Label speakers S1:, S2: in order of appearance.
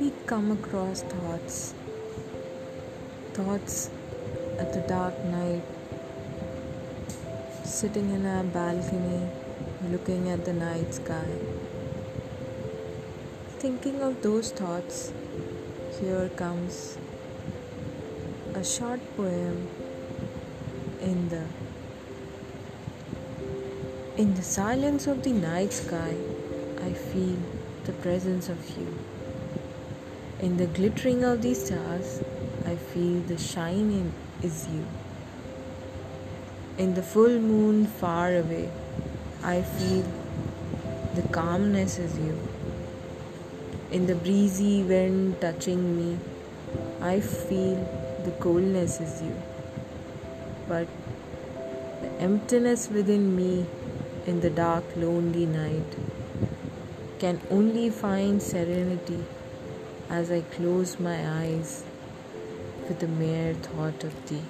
S1: We come across thoughts, thoughts at the dark night, sitting in our balcony, looking at the night sky. Thinking of those thoughts, here comes a short poem in the in the silence of the night sky I feel the presence of you. In the glittering of the stars I feel the shining is you. In the full moon far away I feel the calmness is you. In the breezy wind touching me, I feel the coldness is you. But the emptiness within me in the dark, lonely night can only find serenity as I close my eyes with the mere thought of thee.